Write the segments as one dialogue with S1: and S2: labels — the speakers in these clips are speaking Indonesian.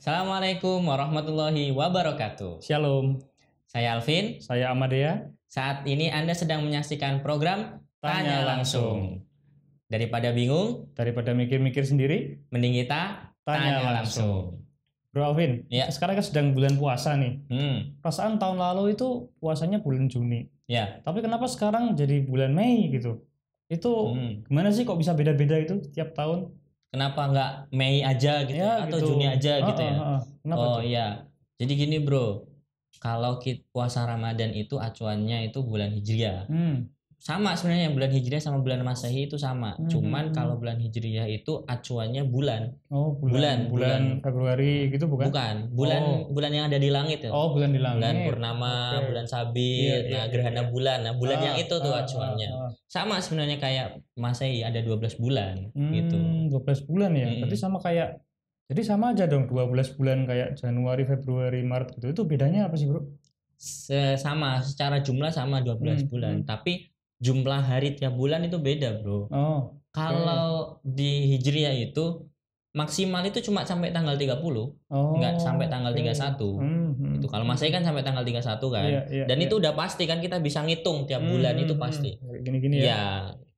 S1: Assalamualaikum warahmatullahi wabarakatuh.
S2: Shalom,
S1: Saya Alvin.
S2: saya Amadea.
S1: Saat ini Anda sedang menyaksikan program
S2: Tanya Langsung.
S1: Daripada bingung,
S2: Daripada mikir-mikir sendiri,
S1: mending kita
S2: tanya, langsung. Bro Alvin,
S1: Ya.
S2: sekarang kan sedang bulan puasa nih.
S1: Hmm,
S2: Perasaan tahun lalu itu puasanya bulan Juni.
S1: ya.
S2: Tapi kenapa sekarang jadi bulan Mei gitu? Itu
S1: Hmm.
S2: gimana sih kok bisa beda-beda itu tiap tahun?
S1: Kenapa nggak Mei aja gitu
S2: Ya,
S1: atau
S2: gitu.
S1: Juni aja
S2: Ah,
S1: gitu ya?
S2: ah, ah. Kenapa
S1: oh iya. Jadi gini bro, kalau kita puasa Ramadan itu acuannya itu bulan Hijriah.
S2: Hmm.
S1: Sama sebenarnya bulan Hijriah sama bulan Masehi itu sama.
S2: Hmm,
S1: Cuman
S2: hmm,
S1: kalau bulan Hijriah itu acuannya bulan,
S2: Oh,
S1: Bulan,
S2: bulan, bulan,
S1: bulan.
S2: Februari gitu bukan?
S1: bukan bulan
S2: Oh.
S1: bulan yang ada di langit ya.
S2: Oh, bulan di langit.
S1: bulan purnama,
S2: Oke.
S1: bulan sabit,
S2: Iya, iya,
S1: nah
S2: iya,
S1: gerhana
S2: iya.
S1: bulan. Nah, bulan yang
S2: Ah,
S1: itu tuh
S2: ah,
S1: acuannya.
S2: ah.
S1: Sama sebenarnya kayak Masehi ada 12 bulan
S2: Hmm,
S1: gitu.
S2: 12 bulan ya.
S1: Mm-mm.
S2: Berarti sama kayak jadi sama aja dong 12 bulan kayak Januari, Februari, Maret gitu. Itu bedanya apa sih, Bro?
S1: Se- sama secara jumlah sama 12
S2: Hmm,
S1: bulan,
S2: hmm.
S1: tapi jumlah hari tiap bulan itu beda, Bro.
S2: Oh,
S1: Kalau di Hijriah itu maksimal itu cuma sampai tanggal 30,
S2: oh.
S1: nggak sampai tanggal
S2: oke.
S1: 31.
S2: Hmm, hmm,
S1: Itu kalau Masehi kan sampai tanggal 31 kan.
S2: Iya, iya,
S1: Dan
S2: iya.
S1: itu udah pasti kan kita bisa ngitung tiap
S2: Hmm,
S1: bulan
S2: hmm,
S1: itu
S2: hmm.
S1: pasti.
S2: Gini-gini ya.
S1: Ya,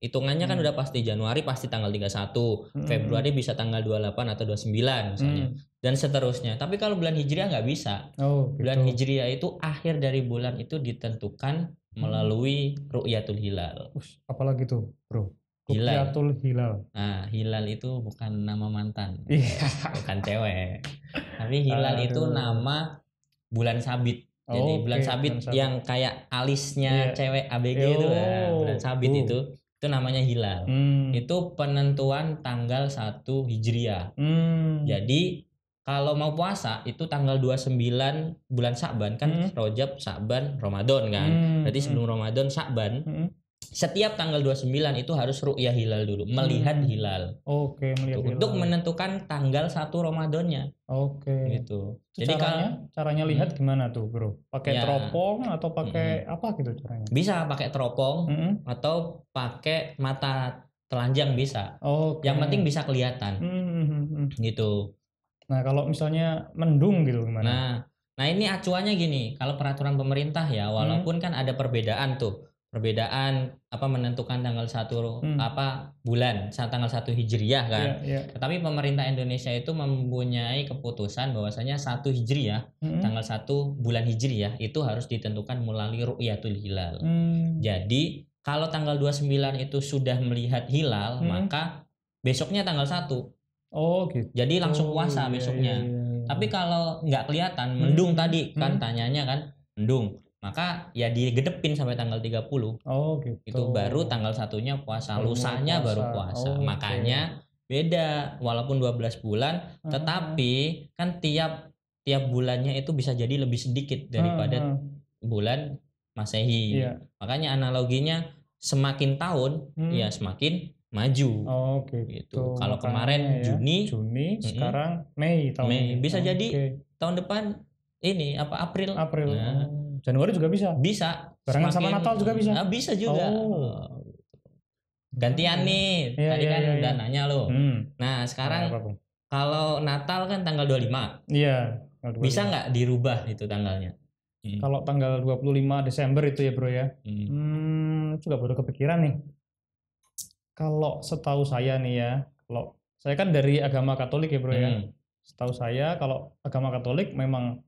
S1: hitungannya kan
S2: Hmm.
S1: udah pasti Januari pasti tanggal 31,
S2: Hmm,
S1: Februari bisa tanggal 28 atau 29 misalnya.
S2: Hmm.
S1: Dan seterusnya. Tapi kalau bulan Hijriah nggak bisa.
S2: Oh, gitu.
S1: Bulan Hijriah itu akhir dari bulan itu ditentukan melalui ru'yatul hilal.
S2: Us, apalagi tuh, Bro?
S1: Hilal.
S2: Hilal.
S1: Nah, hilal itu bukan nama mantan,
S2: Iya.
S1: bukan cewek. Tapi hilal itu
S2: Aduh.
S1: nama bulan sabit. Jadi
S2: Oh,
S1: bulan
S2: oke,
S1: sabit
S2: bulan sabit.
S1: yang kayak alisnya
S2: Iya.
S1: cewek ABG itu nah, bulan sabit
S2: tuh.
S1: itu itu namanya hilal.
S2: Hmm.
S1: Itu penentuan tanggal 1 Hijriah.
S2: Hmm.
S1: Jadi kalau mau puasa itu tanggal 29 bulan Sa'ban kan
S2: Hmm.
S1: Rojab, Sa'ban, Ramadan kan.
S2: Hmm,
S1: Berarti
S2: hmm.
S1: sebelum Ramadan Sa'ban
S2: Hmm.
S1: Setiap tanggal 29 itu harus ru'yah hilal dulu, melihat
S2: Hmm.
S1: hilal.
S2: Oke, melihat
S1: Tuh, untuk
S2: hilal.
S1: menentukan tanggal 1 Ramadannya
S2: Oke.
S1: gitu.
S2: Itu
S1: Jadi kalau
S2: caranya, caranya lihat gimana tuh, Bro? Pakai
S1: Ya.
S2: teropong atau pakai apa gitu caranya?
S1: bisa pakai teropong
S2: Mm-mm.
S1: atau pakai mata telanjang bisa.
S2: Oke.
S1: Yang penting bisa kelihatan
S2: Hmm, hmm, hmm, hmm.
S1: gitu.
S2: Nah, kalau misalnya mendung gitu gimana?
S1: Nah, nah ini acuannya gini, kalau peraturan pemerintah ya,
S2: Hmm.
S1: walaupun kan ada perbedaan tuh, perbedaan apa menentukan tanggal satu
S2: Hmm.
S1: apa bulan, saat tanggal 1 Hijriah kan.
S2: Iya, iya.
S1: Tetapi pemerintah Indonesia itu mempunyai keputusan bahwasanya satu Hijriah,
S2: Mm-mm.
S1: tanggal 1 bulan Hijriah itu harus ditentukan melalui ru'yatul hilal.
S2: Hmm.
S1: Jadi, kalau tanggal 29 itu sudah melihat hilal,
S2: Hmm.
S1: maka besoknya tanggal 1.
S2: Oh, gitu.
S1: Jadi langsung
S2: Oh,
S1: puasa
S2: iya,
S1: besoknya.
S2: iya, iya, iya.
S1: Tapi kalau nggak kelihatan,
S2: Hmm.
S1: mendung tadi kan
S2: Hmm.
S1: tanyanya kan mendung, maka ya digedepin sampai tanggal 30.
S2: Oh, gitu.
S1: Itu baru tanggal satunya puasa,
S2: Baru
S1: lusanya
S2: puasa.
S1: baru puasa.
S2: Oke.
S1: Makanya beda walaupun 12 bulan,
S2: Ah,
S1: tetapi kan tiap tiap bulannya itu bisa jadi lebih sedikit daripada
S2: ah, ah.
S1: bulan Masehi.
S2: Iya.
S1: Makanya analoginya semakin tahun
S2: Hmm.
S1: ya semakin maju.
S2: Oh, gitu.
S1: Gitu. Kalau kemarin
S2: ya,
S1: Juni,
S2: Juni,
S1: Mm-mm.
S2: sekarang Mei tahun
S1: Mei.
S2: ini.
S1: Bisa
S2: Oh,
S1: jadi
S2: oke.
S1: tahun depan ini apa April?
S2: April.
S1: Nah,
S2: Oh, Januari juga bisa.
S1: bisa.
S2: Barengan sama Natal juga bisa?
S1: Nah, bisa juga.
S2: Oh.
S1: Gantian nih.
S2: Iya,
S1: Tadi
S2: iya,
S1: kan
S2: iya,
S1: udah nanya lo.
S2: Hmm.
S1: Nah, sekarang
S2: Apa, Bung?
S1: kalau Natal kan tanggal 25.
S2: Iya. tanggal
S1: Bisa
S2: 25.
S1: nggak dirubah itu tanggalnya? Hmm.
S2: Kalau tanggal 25 Desember itu ya, Bro ya.
S1: Hmm.
S2: Hmm, juga baru kepikiran nih. Kalau setahu saya nih ya, kalau saya kan dari agama Katolik ya, Bro ya.
S1: Hmm.
S2: Setahu saya kalau agama Katolik memang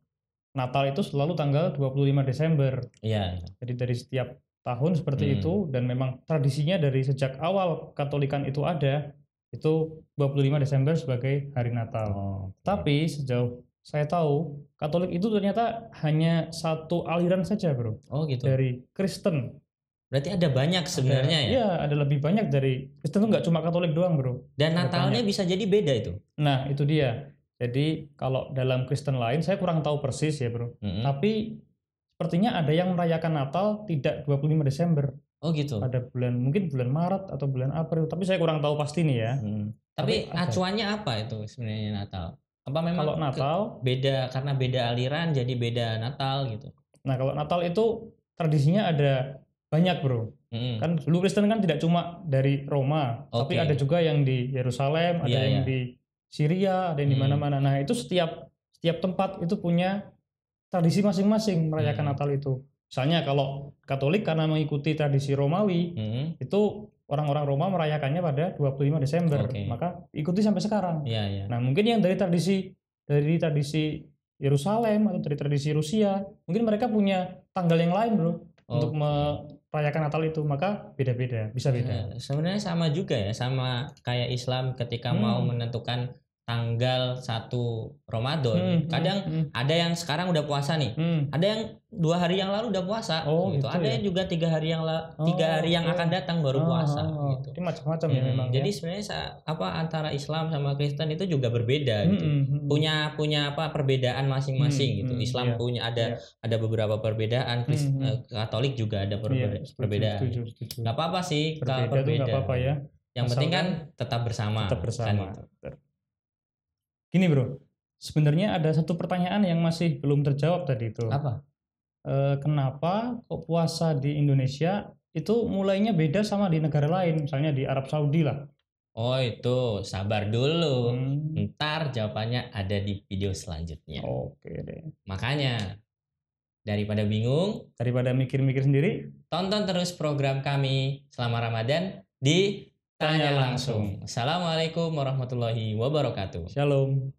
S2: Natal itu selalu tanggal 25 Desember.
S1: Iya.
S2: Jadi dari setiap tahun seperti
S1: Hmm.
S2: itu dan memang tradisinya dari sejak awal Katolikan itu ada itu 25 Desember sebagai hari Natal.
S1: Oh,
S2: Tapi sejauh saya tahu Katolik itu ternyata hanya satu aliran saja, Bro.
S1: Oh gitu.
S2: Dari Kristen.
S1: Berarti ada banyak sebenarnya ya.
S2: Iya, ada lebih banyak dari Kristen itu nggak cuma Katolik doang, Bro.
S1: Dan
S2: Ada
S1: Natalnya bisa jadi beda itu.
S2: Nah, itu dia. Jadi kalau dalam Kristen lain saya kurang tahu persis ya, Bro.
S1: Mm-mm.
S2: Tapi sepertinya ada yang merayakan Natal tidak 25 Desember.
S1: Oh gitu.
S2: Ada bulan mungkin bulan Maret atau bulan April, tapi saya kurang tahu pasti nih ya.
S1: Hmm.
S2: Tapi
S1: Tapi
S2: ada.
S1: acuannya apa itu sebenarnya Natal? Apa memang
S2: Kalau Natal,
S1: beda karena beda aliran jadi beda Natal gitu?
S2: nah kalau Natal itu tradisinya ada banyak, Bro.
S1: Mm-mm.
S2: Kan dulu Kristen kan tidak cuma dari Roma, tapi
S1: Oke.
S2: ada juga yang di Yerusalem, ada
S1: Iya,
S2: yang
S1: iya.
S2: di Syria, ada yang di
S1: Hmm.
S2: mana-mana. Nah, itu setiap tiap tempat itu punya tradisi masing-masing merayakan
S1: Hmm.
S2: Natal itu. Misalnya kalau Katolik karena mengikuti tradisi Romawi,
S1: Hmm,
S2: itu orang-orang Roma merayakannya pada 25 Desember.
S1: Oke.
S2: Maka ikuti sampai sekarang.
S1: iya iya.
S2: Nah, mungkin yang dari tradisi dari tradisi Yerusalem atau dari tradisi Rusia, mungkin mereka punya tanggal yang lain, Bro, untuk
S1: Oke.
S2: merayakan Natal itu. Maka beda-beda, bisa beda.
S1: Ya, sebenarnya sama juga ya, sama kayak Islam ketika
S2: Hmm.
S1: mau menentukan tanggal 1 Ramadan.
S2: Hmm,
S1: Kadang
S2: hmm,
S1: ada yang sekarang udah puasa nih.
S2: hmm.
S1: Ada yang dua hari yang lalu udah puasa.
S2: Oh,
S1: gitu.
S2: gitu
S1: Ada
S2: ya?
S1: yang juga tiga hari yang la- tiga
S2: Oh,
S1: hari yang
S2: oke.
S1: akan datang baru
S2: Oh,
S1: puasa.
S2: oh,
S1: gitu.
S2: Jadi macam-macam ya
S1: Hmm,
S2: memang.
S1: Jadi
S2: ya.
S1: sebenarnya apa antara Islam sama Kristen itu juga berbeda
S2: Hmm,
S1: gitu.
S2: hmm, hmm.
S1: Punya punya apa perbedaan masing-masing
S2: Hmm,
S1: gitu.
S2: hmm,
S1: Islam
S2: iya,
S1: punya ada
S2: iya.
S1: ada beberapa perbedaan, Krist-
S2: Hmm, hmm.
S1: eh, Katolik juga ada perbe-
S2: Iya, setuju,
S1: perbedaan.
S2: setuju, setuju.
S1: Nggak apa-apa sih kalau
S2: Berbeda tuh apa-apa ya.
S1: Yang penting kan
S2: Asalkan
S1: tetap bersama.
S2: tetap
S1: kan
S2: bersama. Gini bro, sebenarnya ada satu pertanyaan yang masih belum terjawab tadi itu.
S1: Apa?
S2: Eh, kenapa kok puasa di Indonesia itu mulainya beda sama di negara lain, misalnya di Arab Saudi lah.
S1: Oh itu sabar dulu.
S2: Hmm,
S1: Ntar jawabannya ada di video selanjutnya.
S2: Oke deh.
S1: Makanya daripada bingung,
S2: Daripada mikir-mikir sendiri,
S1: tonton terus program kami selama Ramadan di
S2: Tanya
S1: Langsung. Assalamualaikum warahmatullahi wabarakatuh.
S2: Shalom.